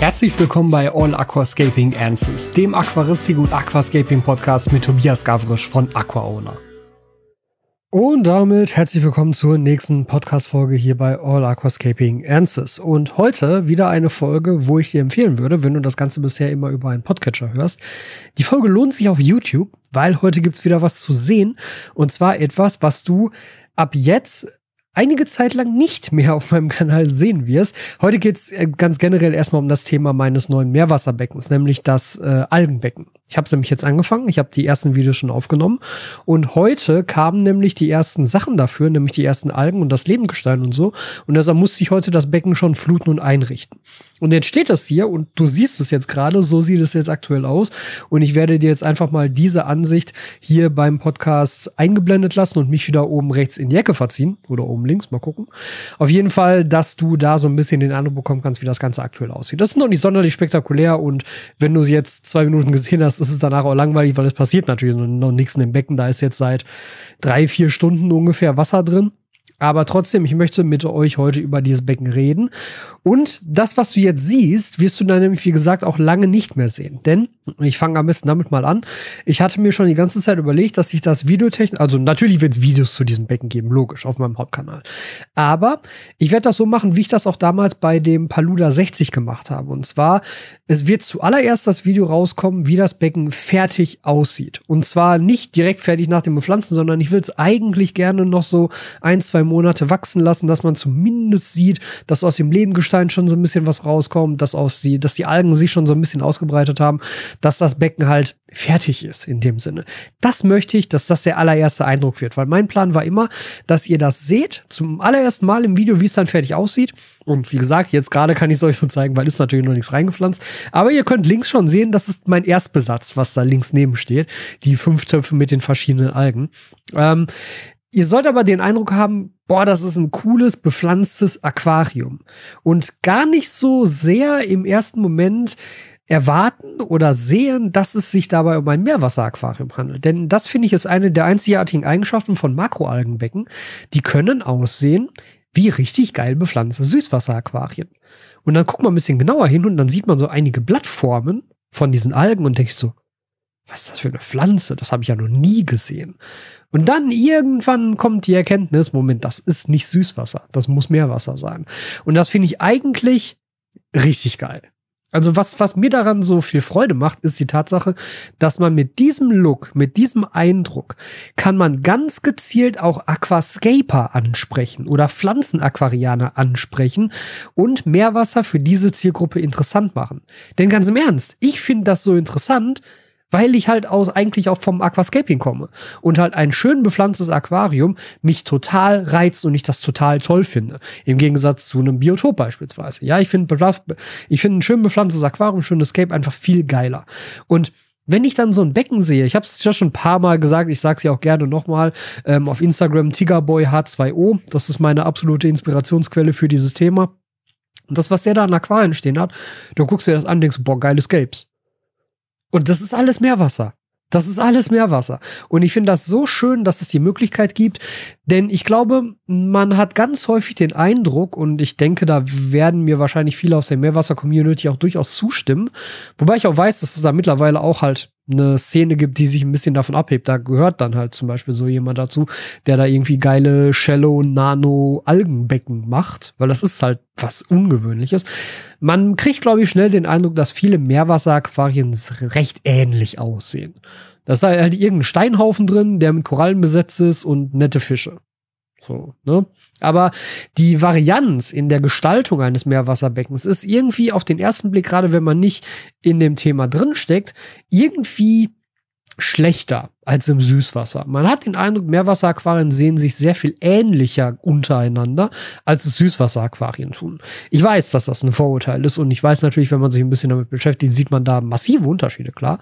Herzlich willkommen bei All Aquascaping Answers, dem Aquaristik und Aquascaping Podcast mit Tobias Gavrisch von AquaOwner. Und damit herzlich willkommen zur nächsten Podcast-Folge hier bei All Aquascaping Answers. Und heute wieder eine Folge, wo ich dir empfehlen würde, wenn du das Ganze bisher immer über einen Podcatcher hörst. Die Folge lohnt sich auf YouTube, weil heute gibt's wieder was zu sehen. Und zwar etwas, was du ab jetzt einige Zeit lang nicht mehr auf meinem Kanal sehen wirst. Heute geht's äh, ganz generell erstmal um das Thema meines neuen Meerwasserbeckens, nämlich das äh, Algenbecken. Ich habe es nämlich jetzt angefangen, ich habe die ersten Videos schon aufgenommen und heute kamen nämlich die ersten Sachen dafür, nämlich die ersten Algen und das Lebengestein und so. Und deshalb musste ich heute das Becken schon fluten und einrichten. Und jetzt steht das hier und du siehst es jetzt gerade, so sieht es jetzt aktuell aus. Und ich werde dir jetzt einfach mal diese Ansicht hier beim Podcast eingeblendet lassen und mich wieder oben rechts in die Ecke verziehen oder oben links, mal gucken. Auf jeden Fall, dass du da so ein bisschen den Eindruck bekommen kannst, wie das Ganze aktuell aussieht. Das ist noch nicht sonderlich spektakulär und wenn du jetzt zwei Minuten gesehen hast, ist es danach auch langweilig, weil es passiert natürlich noch nichts in dem Becken. Da ist jetzt seit drei, vier Stunden ungefähr Wasser drin. Aber trotzdem, ich möchte mit euch heute über dieses Becken reden. Und das, was du jetzt siehst, wirst du dann nämlich, wie gesagt, auch lange nicht mehr sehen. Denn ich fange am besten damit mal an. Ich hatte mir schon die ganze Zeit überlegt, dass ich das Videotechnik, also natürlich wird es Videos zu diesem Becken geben, logisch, auf meinem Hauptkanal. Aber ich werde das so machen, wie ich das auch damals bei dem Paluda 60 gemacht habe. Und zwar, es wird zuallererst das Video rauskommen, wie das Becken fertig aussieht. Und zwar nicht direkt fertig nach dem Bepflanzen, sondern ich will es eigentlich gerne noch so ein, zwei Monate wachsen lassen, dass man zumindest sieht, dass aus dem Lebengestein schon so ein bisschen was rauskommt, dass aus die, dass die Algen sich schon so ein bisschen ausgebreitet haben dass das Becken halt fertig ist in dem Sinne. Das möchte ich, dass das der allererste Eindruck wird, weil mein Plan war immer, dass ihr das seht, zum allerersten Mal im Video, wie es dann fertig aussieht. Und wie gesagt, jetzt gerade kann ich es euch so zeigen, weil ist natürlich noch nichts reingepflanzt. Aber ihr könnt links schon sehen, das ist mein Erstbesatz, was da links neben steht. Die fünf Töpfe mit den verschiedenen Algen. Ähm, Ihr sollt aber den Eindruck haben, boah, das ist ein cooles, bepflanztes Aquarium. Und gar nicht so sehr im ersten Moment erwarten oder sehen, dass es sich dabei um ein Meerwasseraquarium handelt. Denn das finde ich ist eine der einzigartigen Eigenschaften von Makroalgenbecken. Die können aussehen wie richtig geil bepflanzte Süßwasseraquarien. Und dann guckt man ein bisschen genauer hin und dann sieht man so einige Blattformen von diesen Algen und denkt so, was ist das für eine Pflanze? Das habe ich ja noch nie gesehen. Und dann irgendwann kommt die Erkenntnis, Moment, das ist nicht Süßwasser, das muss Meerwasser sein. Und das finde ich eigentlich richtig geil. Also was, was mir daran so viel Freude macht, ist die Tatsache, dass man mit diesem Look, mit diesem Eindruck, kann man ganz gezielt auch Aquascaper ansprechen oder Pflanzenaquarianer ansprechen und Meerwasser für diese Zielgruppe interessant machen. Denn ganz im Ernst, ich finde das so interessant, weil ich halt aus, eigentlich auch vom Aquascaping komme und halt ein schön bepflanztes Aquarium mich total reizt und ich das total toll finde. Im Gegensatz zu einem Biotop beispielsweise. Ja, ich finde ich finde ein schön bepflanztes Aquarium, schönes Escape einfach viel geiler. Und wenn ich dann so ein Becken sehe, ich habe es ja schon ein paar Mal gesagt, ich sage es ja auch gerne nochmal, ähm, auf Instagram Tigerboy H2O, das ist meine absolute Inspirationsquelle für dieses Thema. Und das, was der da an Aquarien stehen hat, du guckst dir das an, denkst, boah, geile Scapes. Und das ist alles Meerwasser. Das ist alles Meerwasser. Und ich finde das so schön, dass es die Möglichkeit gibt, denn ich glaube, man hat ganz häufig den Eindruck, und ich denke, da werden mir wahrscheinlich viele aus der Meerwasser-Community auch durchaus zustimmen, wobei ich auch weiß, dass es da mittlerweile auch halt eine Szene gibt, die sich ein bisschen davon abhebt. Da gehört dann halt zum Beispiel so jemand dazu, der da irgendwie geile Shallow Nano Algenbecken macht, weil das ist halt was Ungewöhnliches. Man kriegt, glaube ich, schnell den Eindruck, dass viele Meerwasseraquarien recht ähnlich aussehen. Da ist halt irgendein Steinhaufen drin, der mit Korallen besetzt ist und nette Fische. So, ne? Aber die Varianz in der Gestaltung eines Meerwasserbeckens ist irgendwie auf den ersten Blick, gerade wenn man nicht in dem Thema drinsteckt, irgendwie schlechter als im Süßwasser. Man hat den Eindruck, Meerwasseraquarien sehen sich sehr viel ähnlicher untereinander, als es Süßwasseraquarien tun. Ich weiß, dass das ein Vorurteil ist und ich weiß natürlich, wenn man sich ein bisschen damit beschäftigt, sieht man da massive Unterschiede, klar.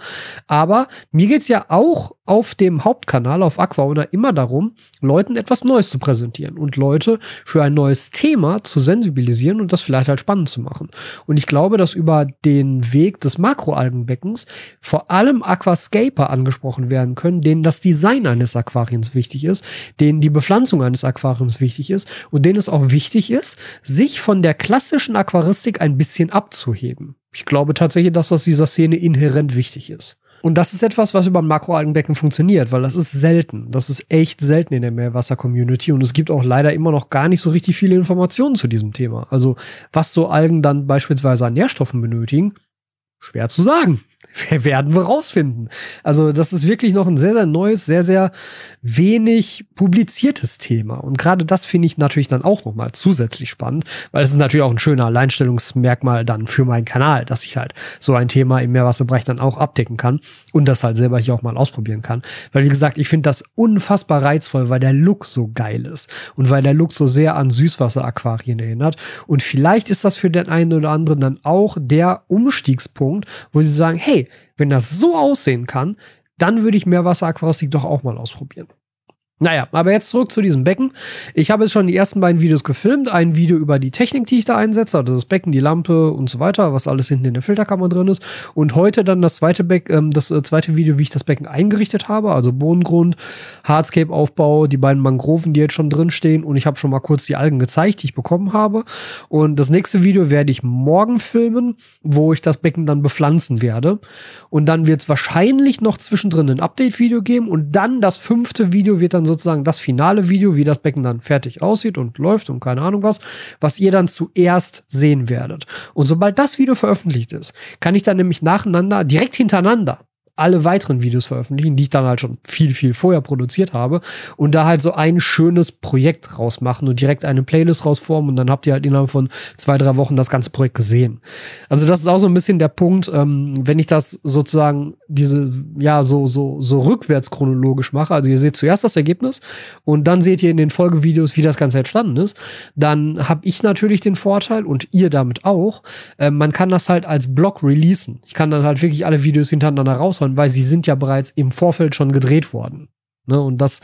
Aber mir geht's ja auch auf dem Hauptkanal, auf Aquauna, immer darum, Leuten etwas Neues zu präsentieren und Leute für ein neues Thema zu sensibilisieren und das vielleicht halt spannend zu machen. Und ich glaube, dass über den Weg des Makroalgenbeckens vor allem Aquascaper angesprochen werden können, denen das Design eines Aquariums wichtig ist, denen die Bepflanzung eines Aquariums wichtig ist und denen es auch wichtig ist, sich von der klassischen Aquaristik ein bisschen abzuheben. Ich glaube tatsächlich, dass das dieser Szene inhärent wichtig ist. Und das ist etwas, was über ein Makroalgenbecken funktioniert, weil das ist selten. Das ist echt selten in der Meerwasser-Community und es gibt auch leider immer noch gar nicht so richtig viele Informationen zu diesem Thema. Also was so Algen dann beispielsweise an Nährstoffen benötigen, schwer zu sagen. werden wir rausfinden. Also das ist wirklich noch ein sehr, sehr neues, sehr, sehr wenig publiziertes Thema. Und gerade das finde ich natürlich dann auch nochmal zusätzlich spannend, weil es ist natürlich auch ein schöner Alleinstellungsmerkmal dann für meinen Kanal, dass ich halt so ein Thema im Meerwasserbereich dann auch abdecken kann und das halt selber hier auch mal ausprobieren kann. Weil wie gesagt, ich finde das unfassbar reizvoll, weil der Look so geil ist und weil der Look so sehr an Süßwasseraquarien erinnert. Und vielleicht ist das für den einen oder anderen dann auch der Umstiegspunkt, wo sie sagen, hey, wenn das so aussehen kann, dann würde ich Meerwasseraquaristik doch auch mal ausprobieren. Naja, aber jetzt zurück zu diesem Becken. Ich habe jetzt schon die ersten beiden Videos gefilmt. Ein Video über die Technik, die ich da einsetze, also das Becken, die Lampe und so weiter, was alles hinten in der Filterkammer drin ist. Und heute dann das zweite, Beck, ähm, das äh, zweite Video, wie ich das Becken eingerichtet habe, also Bodengrund, Hardscape-Aufbau, die beiden Mangroven, die jetzt schon drin stehen. Und ich habe schon mal kurz die Algen gezeigt, die ich bekommen habe. Und das nächste Video werde ich morgen filmen, wo ich das Becken dann bepflanzen werde. Und dann wird es wahrscheinlich noch zwischendrin ein Update-Video geben. Und dann das fünfte Video wird dann sozusagen das finale Video, wie das Becken dann fertig aussieht und läuft und keine Ahnung was, was ihr dann zuerst sehen werdet. Und sobald das Video veröffentlicht ist, kann ich dann nämlich nacheinander, direkt hintereinander, alle weiteren Videos veröffentlichen, die ich dann halt schon viel, viel vorher produziert habe und da halt so ein schönes Projekt rausmachen und direkt eine Playlist rausformen und dann habt ihr halt innerhalb von zwei, drei Wochen das ganze Projekt gesehen. Also das ist auch so ein bisschen der Punkt, ähm, wenn ich das sozusagen diese, ja, so, so, so rückwärts chronologisch mache, also ihr seht zuerst das Ergebnis und dann seht ihr in den Folgevideos, wie das Ganze entstanden ist, dann habe ich natürlich den Vorteil und ihr damit auch, äh, man kann das halt als Blog releasen. Ich kann dann halt wirklich alle Videos hintereinander raushauen davon, weil sie sind ja bereits im Vorfeld schon gedreht worden. Ne, und das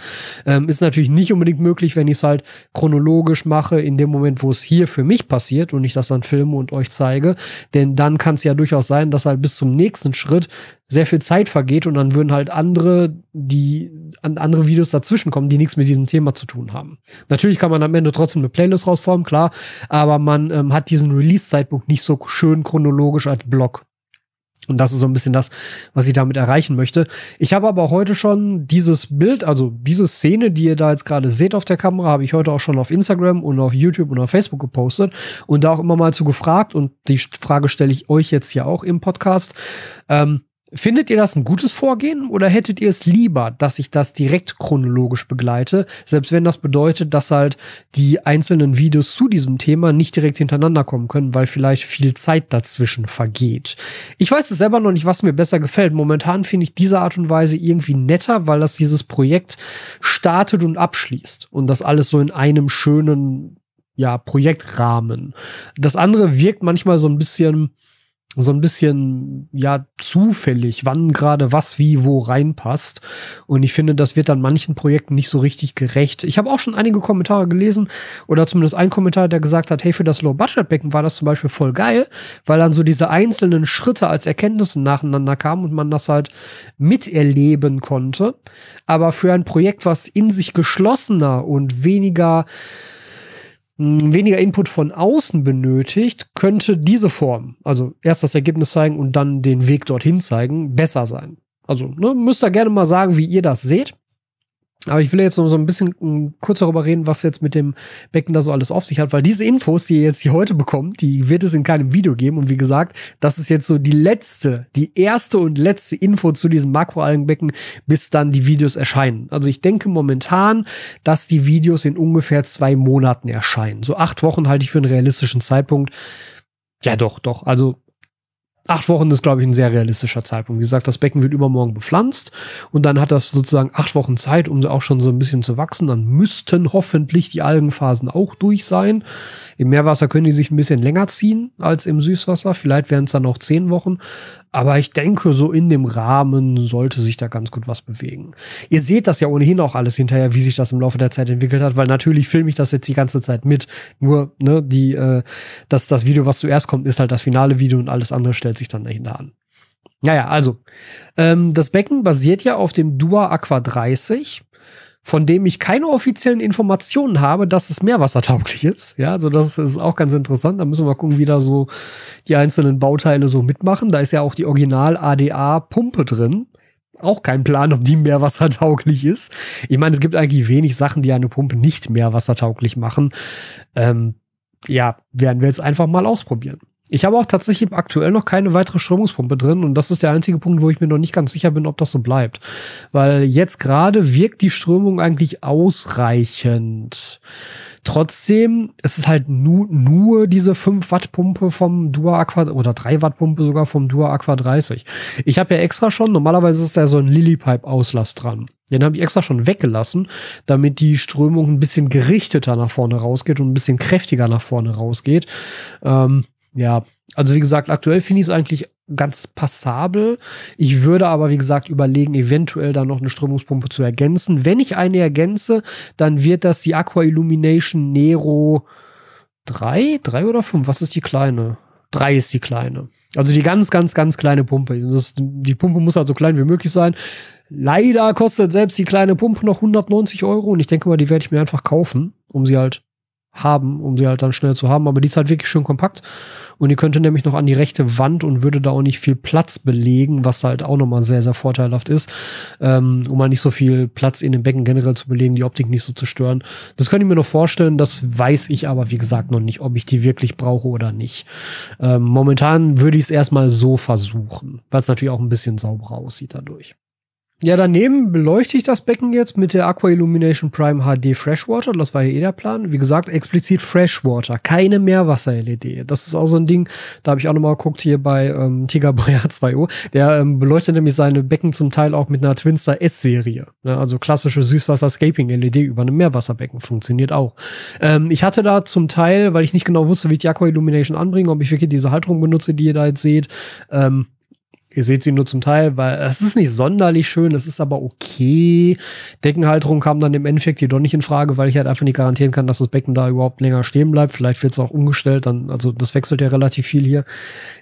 ähm, ist natürlich nicht unbedingt möglich, wenn ich es halt chronologisch mache, in dem Moment, wo es hier für mich passiert und ich das dann filme und euch zeige. Denn dann kann es ja durchaus sein, dass halt bis zum nächsten Schritt sehr viel Zeit vergeht und dann würden halt andere, die an andere Videos dazwischen kommen, die nichts mit diesem Thema zu tun haben. Natürlich kann man am Ende trotzdem eine Playlist rausformen, klar, aber man ähm, hat diesen Release-Zeitpunkt nicht so schön chronologisch als Blog. Und das ist so ein bisschen das, was ich damit erreichen möchte. Ich habe aber heute schon dieses Bild, also diese Szene, die ihr da jetzt gerade seht auf der Kamera, habe ich heute auch schon auf Instagram und auf YouTube und auf Facebook gepostet und da auch immer mal zu gefragt. Und die Frage stelle ich euch jetzt hier auch im Podcast. Ähm, Findet ihr das ein gutes Vorgehen oder hättet ihr es lieber, dass ich das direkt chronologisch begleite, selbst wenn das bedeutet, dass halt die einzelnen Videos zu diesem Thema nicht direkt hintereinander kommen können, weil vielleicht viel Zeit dazwischen vergeht? Ich weiß es selber noch nicht, was mir besser gefällt. Momentan finde ich diese Art und Weise irgendwie netter, weil das dieses Projekt startet und abschließt und das alles so in einem schönen ja, Projektrahmen. Das andere wirkt manchmal so ein bisschen so ein bisschen ja zufällig, wann gerade was wie wo reinpasst. Und ich finde, das wird dann manchen Projekten nicht so richtig gerecht. Ich habe auch schon einige Kommentare gelesen oder zumindest ein Kommentar, der gesagt hat, hey, für das Low-Budget-Becken war das zum Beispiel voll geil, weil dann so diese einzelnen Schritte als Erkenntnisse nacheinander kamen und man das halt miterleben konnte. Aber für ein Projekt, was in sich geschlossener und weniger weniger Input von außen benötigt, könnte diese Form, also erst das Ergebnis zeigen und dann den Weg dorthin zeigen, besser sein. Also ne, müsst ihr gerne mal sagen, wie ihr das seht. Aber ich will jetzt noch so ein bisschen um, kurz darüber reden, was jetzt mit dem Becken da so alles auf sich hat, weil diese Infos, die ihr jetzt hier heute bekommt, die wird es in keinem Video geben. Und wie gesagt, das ist jetzt so die letzte, die erste und letzte Info zu diesem Makroalgenbecken, bis dann die Videos erscheinen. Also ich denke momentan, dass die Videos in ungefähr zwei Monaten erscheinen. So acht Wochen halte ich für einen realistischen Zeitpunkt. Ja, doch, doch. Also acht Wochen ist, glaube ich, ein sehr realistischer Zeitpunkt. Wie gesagt, das Becken wird übermorgen bepflanzt und dann hat das sozusagen acht Wochen Zeit, um auch schon so ein bisschen zu wachsen. Dann müssten hoffentlich die Algenphasen auch durch sein. Im Meerwasser können die sich ein bisschen länger ziehen als im Süßwasser. Vielleicht wären es dann auch zehn Wochen. Aber ich denke, so in dem Rahmen sollte sich da ganz gut was bewegen. Ihr seht das ja ohnehin auch alles hinterher, wie sich das im Laufe der Zeit entwickelt hat, weil natürlich filme ich das jetzt die ganze Zeit mit. Nur, ne, die, äh, das, das Video, was zuerst kommt, ist halt das finale Video und alles andere stellt sich dann dahinter an. Naja, also, ähm, das Becken basiert ja auf dem Dua Aqua 30 von dem ich keine offiziellen Informationen habe, dass es meerwassertauglich ist. Ja, also das ist auch ganz interessant. Da müssen wir mal gucken, wie da so die einzelnen Bauteile so mitmachen. Da ist ja auch die Original ADA Pumpe drin. Auch kein Plan, ob die meerwassertauglich ist. Ich meine, es gibt eigentlich wenig Sachen, die eine Pumpe nicht meerwassertauglich machen. Ähm, ja, werden wir jetzt einfach mal ausprobieren. Ich habe auch tatsächlich aktuell noch keine weitere Strömungspumpe drin und das ist der einzige Punkt, wo ich mir noch nicht ganz sicher bin, ob das so bleibt. Weil jetzt gerade wirkt die Strömung eigentlich ausreichend. Trotzdem ist es halt nu nur diese 5 Watt Pumpe vom Dua Aqua oder 3 Watt Pumpe sogar vom Dua Aqua 30. Ich habe ja extra schon, normalerweise ist da so ein Lillypipe Auslass dran. Den habe ich extra schon weggelassen, damit die Strömung ein bisschen gerichteter nach vorne rausgeht und ein bisschen kräftiger nach vorne rausgeht. Ähm, ja, also wie gesagt, aktuell finde ich es eigentlich ganz passabel. Ich würde aber, wie gesagt, überlegen, eventuell da noch eine Strömungspumpe zu ergänzen. Wenn ich eine ergänze, dann wird das die Aqua Illumination Nero 3, 3 oder 5? Was ist die kleine? 3 ist die kleine. Also die ganz, ganz, ganz kleine Pumpe. Das, die Pumpe muss halt so klein wie möglich sein. Leider kostet selbst die kleine Pumpe noch 190 Euro und ich denke mal, die werde ich mir einfach kaufen, um sie halt haben, um sie halt dann schnell zu haben. Aber die ist halt wirklich schön kompakt. Und die könnte nämlich noch an die rechte Wand und würde da auch nicht viel Platz belegen, was halt auch nochmal sehr, sehr vorteilhaft ist, ähm, um mal nicht so viel Platz in dem Becken generell zu belegen, die Optik nicht so zu stören. Das könnte ich mir noch vorstellen, das weiß ich aber, wie gesagt, noch nicht, ob ich die wirklich brauche oder nicht. Ähm, momentan würde ich es erstmal so versuchen, weil es natürlich auch ein bisschen sauberer aussieht dadurch. Ja, daneben beleuchte ich das Becken jetzt mit der Aqua Illumination Prime HD Freshwater. Das war ja eh der Plan. Wie gesagt, explizit Freshwater, keine Meerwasser-LED. Das ist auch so ein Ding, da habe ich auch nochmal geguckt hier bei ähm, Tigerboy H2O. Der ähm, beleuchtet nämlich seine Becken zum Teil auch mit einer Twinstar S-Serie. Ne? Also klassische Süßwasser-Scaping-LED über einem Meerwasserbecken. Funktioniert auch. Ähm, ich hatte da zum Teil, weil ich nicht genau wusste, wie ich die Aqua Illumination anbringe, ob ich wirklich diese Halterung benutze, die ihr da jetzt seht, ähm, Ihr seht sie nur zum Teil, weil es ist nicht sonderlich schön, es ist aber okay. Deckenhalterung kam dann im Endeffekt jedoch nicht in Frage, weil ich halt einfach nicht garantieren kann, dass das Becken da überhaupt länger stehen bleibt. Vielleicht wird es auch umgestellt, dann, also das wechselt ja relativ viel hier.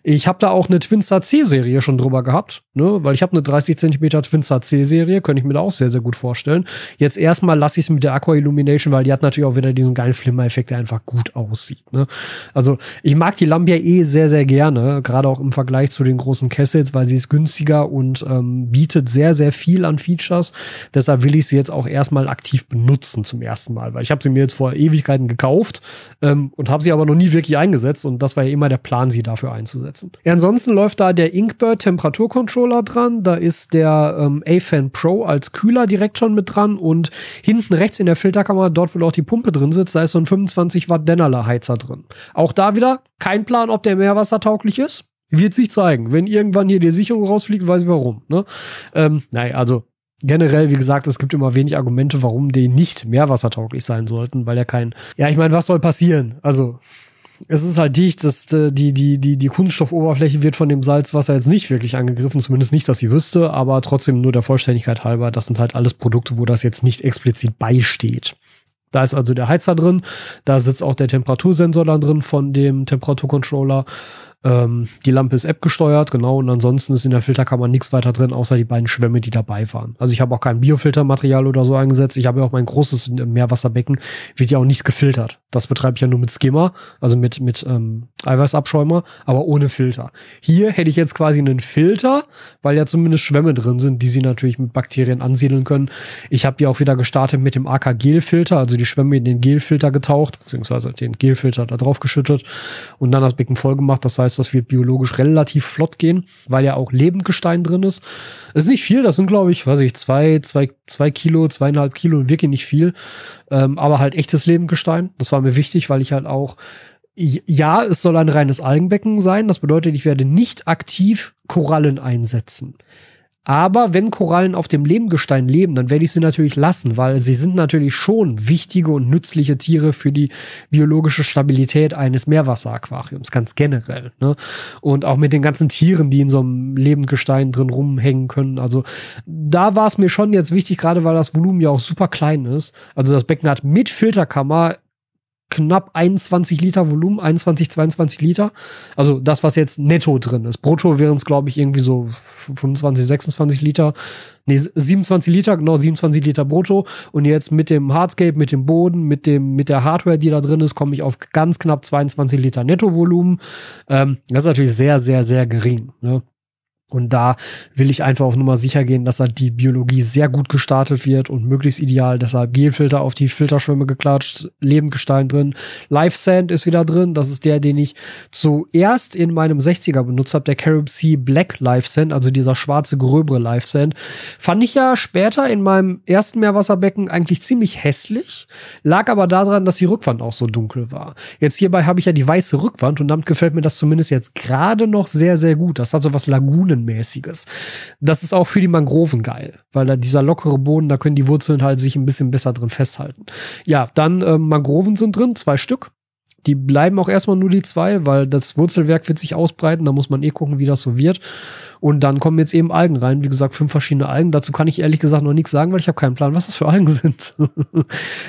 Ich habe da auch eine Twinstar C-Serie schon drüber gehabt, ne? weil ich habe eine 30 cm Twinstar C-Serie, könnte ich mir da auch sehr, sehr gut vorstellen. Jetzt erstmal lasse ich es mit der Aqua Illumination, weil die hat natürlich auch wieder diesen geilen Flimmer-Effekt, der einfach gut aussieht. Ne? Also ich mag die Lampe ja eh sehr, sehr gerne, gerade auch im Vergleich zu den großen Kessels, weil weil sie ist günstiger und ähm, bietet sehr, sehr viel an Features. Deshalb will ich sie jetzt auch erstmal aktiv benutzen zum ersten Mal, weil ich habe sie mir jetzt vor Ewigkeiten gekauft ähm, und habe sie aber noch nie wirklich eingesetzt und das war ja immer der Plan, sie dafür einzusetzen. Ja, ansonsten läuft da der Inkbird Temperaturcontroller dran, da ist der ähm, A-Fan Pro als Kühler direkt schon mit dran und hinten rechts in der Filterkammer, dort wo auch die Pumpe drin sitzt, da ist so ein 25 Watt Dennerler Heizer drin. Auch da wieder kein Plan, ob der meerwassertauglich ist. Wird sich zeigen. Wenn irgendwann hier die Sicherung rausfliegt, weiß ich warum. Ne? Ähm, naja, also generell, wie gesagt, es gibt immer wenig Argumente, warum die nicht meerwassertauglich sein sollten, weil ja kein. Ja, ich meine, was soll passieren? Also, es ist halt dicht, dass äh, die, die, die, die Kunststoffoberfläche wird von dem Salzwasser jetzt nicht wirklich angegriffen, zumindest nicht, dass ich wüsste, aber trotzdem nur der Vollständigkeit halber, das sind halt alles Produkte, wo das jetzt nicht explizit beisteht. Da ist also der Heizer drin, da sitzt auch der Temperatursensor dann drin von dem Temperaturcontroller. Ähm, die Lampe ist App gesteuert, genau, und ansonsten ist in der Filterkammer nichts weiter drin, außer die beiden Schwämme, die dabei waren. Also ich habe auch kein Biofiltermaterial oder so eingesetzt. Ich habe ja auch mein großes Meerwasserbecken, wird ja auch nicht gefiltert. Das betreibe ich ja nur mit Skimmer, also mit, mit ähm, Eiweißabschäumer, aber ohne Filter. Hier hätte ich jetzt quasi einen Filter, weil ja zumindest Schwämme drin sind, die sie natürlich mit Bakterien ansiedeln können. Ich habe die auch wieder gestartet mit dem AK-Gelfilter, also die Schwämme in den Gelfilter getaucht, beziehungsweise den Gelfilter da drauf geschüttet und dann das Becken voll gemacht. Das heißt, heißt, das wird biologisch relativ flott gehen, weil ja auch Lebendgestein drin ist. Das ist nicht viel, das sind, glaube ich, weiß ich, zwei, zwei, zwei Kilo, zweieinhalb Kilo, wirklich nicht viel. Ähm, aber halt echtes Lebendgestein. Das war mir wichtig, weil ich halt auch ja, es soll ein reines Algenbecken sein. Das bedeutet, ich werde nicht aktiv Korallen einsetzen. Aber wenn Korallen auf dem Lebengestein leben, dann werde ich sie natürlich lassen, weil sie sind natürlich schon wichtige und nützliche Tiere für die biologische Stabilität eines Meerwasseraquariums, ganz generell. Ne? Und auch mit den ganzen Tieren, die in so einem Lebendgestein drin rumhängen können. Also da war es mir schon jetzt wichtig, gerade weil das Volumen ja auch super klein ist. Also das Becken hat mit Filterkammer knapp 21 Liter Volumen, 21, 22 Liter. Also das, was jetzt netto drin ist. Brutto wären es, glaube ich, irgendwie so 25, 26 Liter. Nee, 27 Liter, genau 27 Liter brutto. Und jetzt mit dem Hardscape, mit dem Boden, mit, dem, mit der Hardware, die da drin ist, komme ich auf ganz knapp 22 Liter Nettovolumen. Ähm, das ist natürlich sehr, sehr, sehr gering. Ne? Und da will ich einfach auf Nummer sicher gehen, dass halt die Biologie sehr gut gestartet wird und möglichst ideal. Deshalb Gelfilter auf die Filterschwämme geklatscht, Lebendgestein drin. Live Sand ist wieder drin. Das ist der, den ich zuerst in meinem 60er benutzt habe, der Carib Sea Black Live Sand, also dieser schwarze, gröbere Live Sand. Fand ich ja später in meinem ersten Meerwasserbecken eigentlich ziemlich hässlich. Lag aber daran, dass die Rückwand auch so dunkel war. Jetzt hierbei habe ich ja die weiße Rückwand und damit gefällt mir das zumindest jetzt gerade noch sehr, sehr gut. Das hat so was Lagunen Wurzelmäßiges. Das ist auch für die Mangroven geil, weil da dieser lockere Boden, da können die Wurzeln halt sich ein bisschen besser drin festhalten. Ja, dann äh, Mangroven sind drin, zwei Stück. Die bleiben auch erstmal nur die zwei, weil das Wurzelwerk wird sich ausbreiten. Da muss man eh gucken, wie das so wird. Und dann kommen jetzt eben Algen rein. Wie gesagt, fünf verschiedene Algen. Dazu kann ich ehrlich gesagt noch nichts sagen, weil ich habe keinen Plan, was das für Algen sind.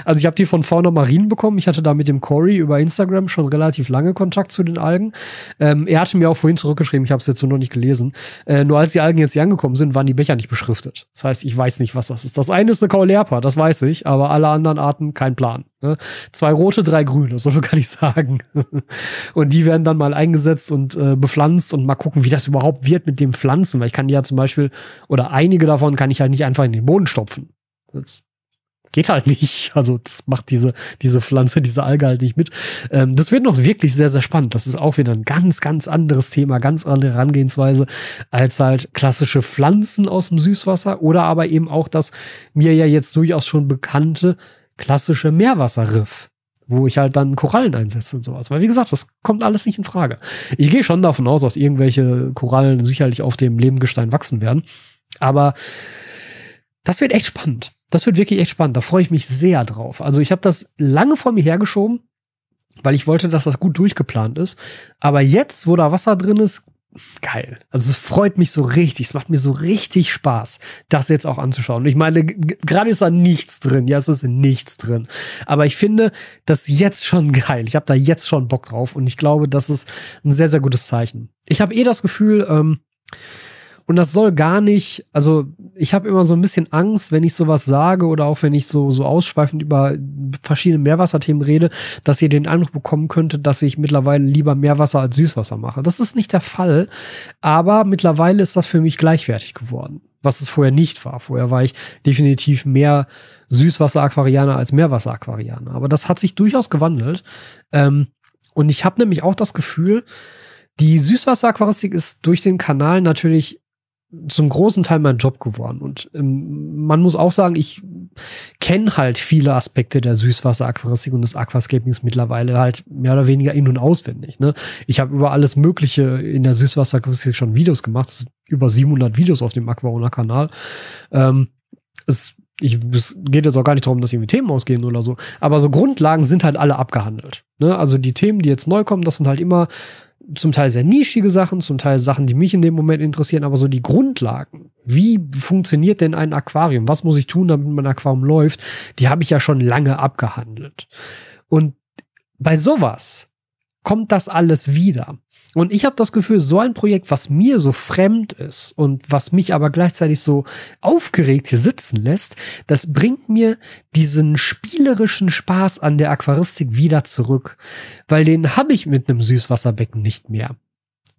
also ich habe die von Fauna Marine bekommen. Ich hatte da mit dem Corey über Instagram schon relativ lange Kontakt zu den Algen. Ähm, er hatte mir auch vorhin zurückgeschrieben, ich habe es jetzt so noch nicht gelesen. Äh, nur als die Algen jetzt hier angekommen sind, waren die Becher nicht beschriftet. Das heißt, ich weiß nicht, was das ist. Das eine ist eine Kaulerpa, das weiß ich, aber alle anderen Arten kein Plan. Ne? Zwei rote, drei grüne, so viel kann ich sagen. und die werden dann mal eingesetzt und äh, bepflanzt und mal gucken, wie das überhaupt wird mit dem Pflanzen, weil ich kann die ja zum Beispiel, oder einige davon kann ich halt nicht einfach in den Boden stopfen. Das geht halt nicht. Also das macht diese, diese Pflanze, diese Alge halt nicht mit. Ähm, das wird noch wirklich sehr, sehr spannend. Das ist auch wieder ein ganz, ganz anderes Thema, ganz andere Herangehensweise als halt klassische Pflanzen aus dem Süßwasser oder aber eben auch das mir ja jetzt durchaus schon bekannte klassische Meerwasserriff wo ich halt dann Korallen einsetze und sowas. Weil wie gesagt, das kommt alles nicht in Frage. Ich gehe schon davon aus, dass irgendwelche Korallen sicherlich auf dem Lebengestein wachsen werden. Aber das wird echt spannend. Das wird wirklich echt spannend. Da freue ich mich sehr drauf. Also ich habe das lange vor mir hergeschoben, weil ich wollte, dass das gut durchgeplant ist. Aber jetzt, wo da Wasser drin ist, geil. Also es freut mich so richtig. Es macht mir so richtig Spaß, das jetzt auch anzuschauen. Ich meine, gerade ist da nichts drin. Ja, es ist nichts drin. Aber ich finde das jetzt schon geil. Ich habe da jetzt schon Bock drauf und ich glaube, das ist ein sehr, sehr gutes Zeichen. Ich habe eh das Gefühl, ähm, und das soll gar nicht, also ich habe immer so ein bisschen Angst, wenn ich sowas sage oder auch wenn ich so, so ausschweifend über verschiedene Meerwasserthemen rede, dass ihr den Eindruck bekommen könntet, dass ich mittlerweile lieber Meerwasser als Süßwasser mache. Das ist nicht der Fall, aber mittlerweile ist das für mich gleichwertig geworden, was es vorher nicht war. Vorher war ich definitiv mehr Süßwasser-Aquarianer als Meerwasser-Aquarianer. Aber das hat sich durchaus gewandelt. Ähm, und ich habe nämlich auch das Gefühl, die Süßwasser-Aquaristik ist durch den Kanal natürlich zum großen Teil mein Job geworden. Und ähm, man muss auch sagen, ich kenne halt viele Aspekte der Süßwasser-Aquaristik und des Aquascapings mittlerweile halt mehr oder weniger in- und auswendig. Ne? Ich habe über alles Mögliche in der Süßwasser-Aquaristik schon Videos gemacht, über 700 Videos auf dem Aquaona-Kanal. Ähm, es es geht jetzt auch gar nicht darum, dass irgendwie Themen ausgehen oder so. Aber so Grundlagen sind halt alle abgehandelt. Ne? Also die Themen, die jetzt neu kommen, das sind halt immer zum Teil sehr nischige Sachen, zum Teil Sachen, die mich in dem Moment interessieren, aber so die Grundlagen. Wie funktioniert denn ein Aquarium? Was muss ich tun, damit mein Aquarium läuft? Die habe ich ja schon lange abgehandelt. Und bei sowas kommt das alles wieder. Und ich habe das Gefühl, so ein Projekt, was mir so fremd ist und was mich aber gleichzeitig so aufgeregt hier sitzen lässt, das bringt mir diesen spielerischen Spaß an der Aquaristik wieder zurück. Weil den habe ich mit einem Süßwasserbecken nicht mehr.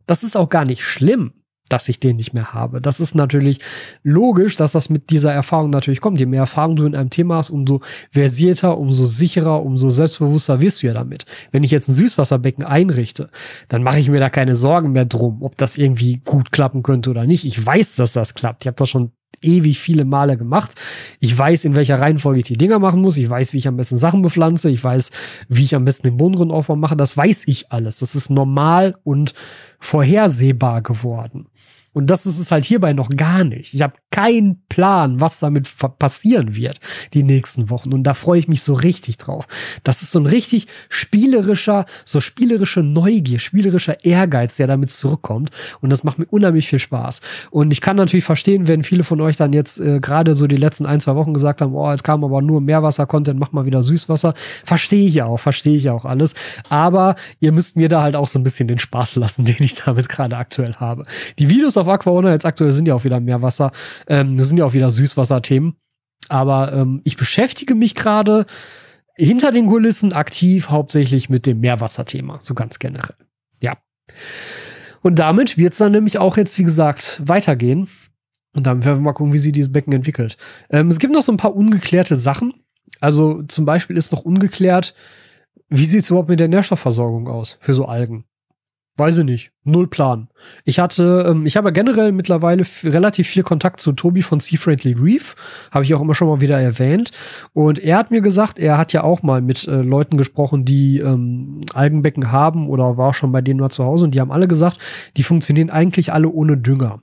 Das ist auch gar nicht schlimm dass ich den nicht mehr habe. Das ist natürlich logisch, dass das mit dieser Erfahrung natürlich kommt. Je mehr Erfahrung du in einem Thema hast, umso versierter, umso sicherer, umso selbstbewusster wirst du ja damit. Wenn ich jetzt ein Süßwasserbecken einrichte, dann mache ich mir da keine Sorgen mehr drum, ob das irgendwie gut klappen könnte oder nicht. Ich weiß, dass das klappt. Ich habe das schon ewig viele Male gemacht. Ich weiß, in welcher Reihenfolge ich die Dinger machen muss. Ich weiß, wie ich am besten Sachen bepflanze. Ich weiß, wie ich am besten den Bodengrundaufbau mache. Das weiß ich alles. Das ist normal und vorhersehbar geworden. Und das ist es halt hierbei noch gar nicht. Ich habe keinen Plan, was damit passieren wird die nächsten Wochen. Und da freue ich mich so richtig drauf. Das ist so ein richtig spielerischer, so spielerische Neugier, spielerischer Ehrgeiz, der damit zurückkommt. Und das macht mir unheimlich viel Spaß. Und ich kann natürlich verstehen, wenn viele von euch dann jetzt äh, gerade so die letzten ein, zwei Wochen gesagt haben, oh, jetzt kam aber nur Meerwasser-Content, mach mal wieder Süßwasser. Verstehe ich auch, verstehe ich auch alles. Aber ihr müsst mir da halt auch so ein bisschen den Spaß lassen, den ich damit gerade aktuell habe. Die Videos auf Aquaona jetzt aktuell sind ja auch wieder Meerwasser, ähm, sind ja auch wieder Süßwasser-Themen. Aber ähm, ich beschäftige mich gerade hinter den Kulissen aktiv hauptsächlich mit dem Meerwasserthema, so ganz generell. Ja. Und damit wird es dann nämlich auch jetzt, wie gesagt, weitergehen. Und dann werden wir mal gucken, wie sich dieses Becken entwickelt. Ähm, es gibt noch so ein paar ungeklärte Sachen. Also zum Beispiel ist noch ungeklärt, wie sieht es überhaupt mit der Nährstoffversorgung aus für so Algen? Weiß ich nicht. Null Plan. Ich hatte, ähm, ich habe generell mittlerweile relativ viel Kontakt zu Tobi von Sea Friendly Reef. Habe ich auch immer schon mal wieder erwähnt. Und er hat mir gesagt, er hat ja auch mal mit äh, Leuten gesprochen, die ähm, Algenbecken haben oder war schon bei denen mal zu Hause. Und die haben alle gesagt, die funktionieren eigentlich alle ohne Dünger.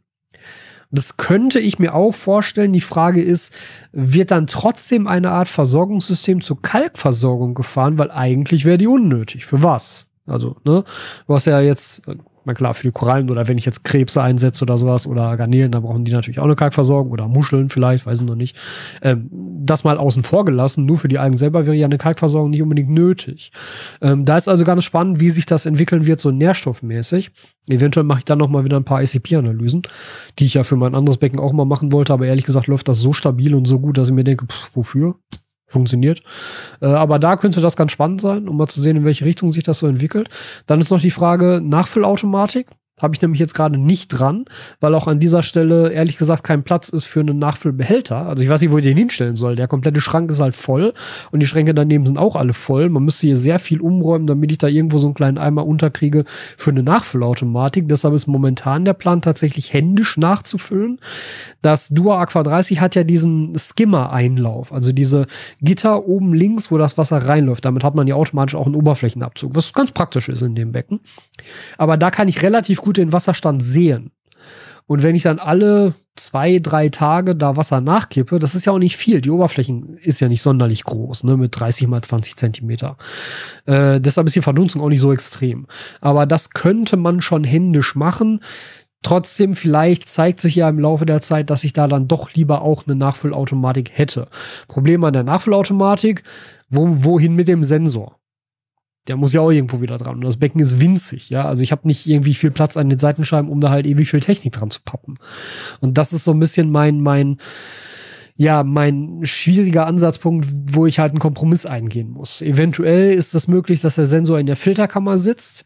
Das könnte ich mir auch vorstellen. Die Frage ist, wird dann trotzdem eine Art Versorgungssystem zur Kalkversorgung gefahren? Weil eigentlich wäre die unnötig. Für was? Also, ne, hast ja jetzt, na klar, für die Korallen oder wenn ich jetzt Krebse einsetze oder sowas oder Garnelen, dann brauchen die natürlich auch eine Kalkversorgung oder Muscheln vielleicht, weiß ich noch nicht. Ähm, das mal außen vor gelassen, nur für die Algen selber wäre ja eine Kalkversorgung nicht unbedingt nötig. Ähm, da ist also ganz spannend, wie sich das entwickeln wird, so nährstoffmäßig. Eventuell mache ich dann noch mal wieder ein paar ICP-Analysen, die ich ja für mein anderes Becken auch mal machen wollte, aber ehrlich gesagt läuft das so stabil und so gut, dass ich mir denke, pff, wofür? Funktioniert. Äh, aber da könnte das ganz spannend sein, um mal zu sehen, in welche Richtung sich das so entwickelt. Dann ist noch die Frage Nachfüllautomatik. Habe ich nämlich jetzt gerade nicht dran, weil auch an dieser Stelle ehrlich gesagt kein Platz ist für einen Nachfüllbehälter. Also ich weiß nicht, wo ich den hinstellen soll. Der komplette Schrank ist halt voll und die Schränke daneben sind auch alle voll. Man müsste hier sehr viel umräumen, damit ich da irgendwo so einen kleinen Eimer unterkriege für eine Nachfüllautomatik. Deshalb ist momentan der Plan tatsächlich händisch nachzufüllen. Das Dua Aqua 30 hat ja diesen Skimmer-Einlauf, also diese Gitter oben links, wo das Wasser reinläuft. Damit hat man ja automatisch auch einen Oberflächenabzug, was ganz praktisch ist in dem Becken. Aber da kann ich relativ gut gut den Wasserstand sehen. Und wenn ich dann alle zwei, drei Tage da Wasser nachkippe, das ist ja auch nicht viel. Die Oberflächen ist ja nicht sonderlich groß, ne, mit 30 mal 20 Zentimeter. Äh, deshalb ist die Verdunstung auch nicht so extrem. Aber das könnte man schon händisch machen. Trotzdem, vielleicht zeigt sich ja im Laufe der Zeit, dass ich da dann doch lieber auch eine Nachfüllautomatik hätte. Problem an der Nachfüllautomatik, wo, wohin mit dem Sensor? Der muss ja auch irgendwo wieder dran. Und das Becken ist winzig, ja. Also ich habe nicht irgendwie viel Platz an den Seitenscheiben, um da halt ewig viel Technik dran zu pappen. Und das ist so ein bisschen mein, mein, ja, mein schwieriger Ansatzpunkt, wo ich halt einen Kompromiss eingehen muss. Eventuell ist es möglich, dass der Sensor in der Filterkammer sitzt.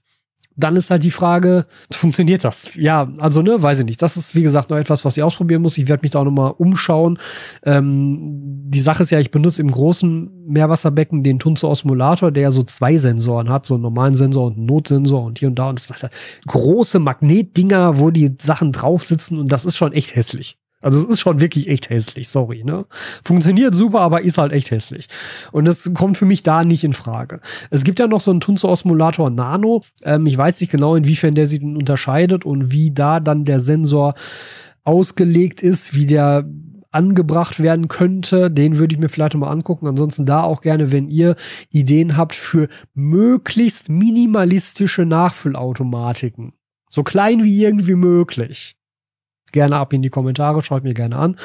Dann ist halt die Frage, funktioniert das? Ja, also ne, weiß ich nicht. Das ist, wie gesagt, noch etwas, was ich ausprobieren muss. Ich werde mich da auch noch mal umschauen. Ähm, die Sache ist ja, ich benutze im großen Meerwasserbecken den Tunzo Osmolator, der ja so zwei Sensoren hat, so einen normalen Sensor und einen Notsensor und hier und da. Und das sind halt große Magnetdinger, wo die Sachen drauf sitzen und das ist schon echt hässlich. Also es ist schon wirklich echt hässlich, sorry, ne? Funktioniert super, aber ist halt echt hässlich. Und das kommt für mich da nicht in Frage. Es gibt ja noch so einen Tunzo Osmolator Nano. Ähm, ich weiß nicht genau, inwiefern der sich unterscheidet und wie da dann der Sensor ausgelegt ist, wie der angebracht werden könnte, den würde ich mir vielleicht mal angucken. Ansonsten da auch gerne, wenn ihr Ideen habt für möglichst minimalistische Nachfüllautomatiken. So klein wie irgendwie möglich gerne ab in die Kommentare, schaut mir gerne an.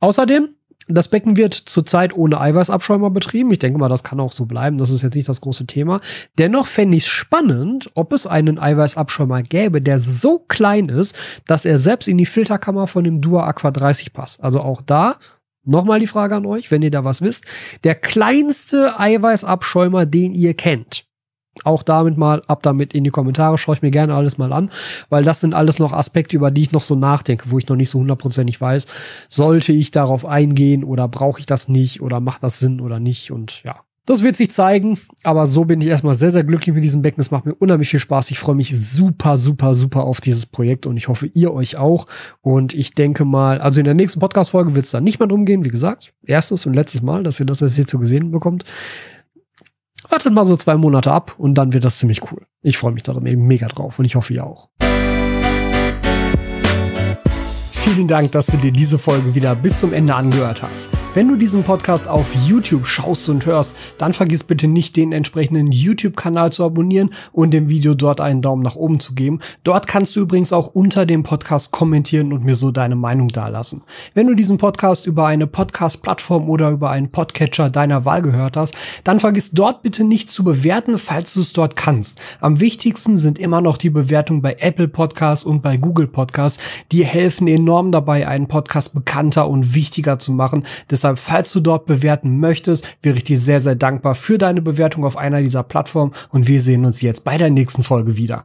Außerdem, das Becken wird zurzeit ohne Eiweißabschäumer betrieben. Ich denke mal, das kann auch so bleiben. Das ist jetzt nicht das große Thema. Dennoch fände ich es spannend, ob es einen Eiweißabschäumer gäbe, der so klein ist, dass er selbst in die Filterkammer von dem Dua Aqua 30 passt. Also auch da Nochmal die Frage an euch, wenn ihr da was wisst. Der kleinste Eiweißabschäumer, den ihr kennt auch damit mal ab damit in die Kommentare, schaue ich mir gerne alles mal an, weil das sind alles noch Aspekte, über die ich noch so nachdenke, wo ich noch nicht so hundertprozentig weiß, sollte ich darauf eingehen oder brauche ich das nicht oder macht das Sinn oder nicht und ja. Das wird sich zeigen, aber so bin ich erstmal sehr, sehr glücklich mit diesem Becken. Es macht mir unheimlich viel Spaß. Ich freue mich super, super, super auf dieses Projekt und ich hoffe, ihr euch auch. Und ich denke mal, also in der nächsten Podcast-Folge wird es dann nicht mehr drum gehen, wie gesagt. Erstes und letztes Mal, dass ihr das jetzt hier zu gesehen bekommt. Wartet mal so zwei Monate ab und dann wird das ziemlich cool. Ich freue mich da mega drauf und ich hoffe ihr auch. Vielen Dank, dass du dir diese Folge wieder bis zum Ende angehört hast. Wenn du diesen Podcast auf YouTube schaust und hörst, dann vergiss bitte nicht, den entsprechenden YouTube-Kanal zu abonnieren und dem Video dort einen Daumen nach oben zu geben. Dort kannst du übrigens auch unter dem Podcast kommentieren und mir so deine Meinung dalassen. Wenn du diesen Podcast über eine Podcast-Plattform oder über einen Podcatcher deiner Wahl gehört hast, dann vergiss dort bitte nicht zu bewerten, falls du es dort kannst. Am wichtigsten sind immer noch die Bewertungen bei Apple Podcasts und bei Google Podcasts. Die helfen enorm dabei, einen Podcast bekannter und wichtiger zu machen. Deshalb, falls du dort bewerten möchtest, wäre ich dir sehr, sehr dankbar für deine Bewertung auf einer dieser Plattformen und wir sehen uns jetzt bei der nächsten Folge wieder.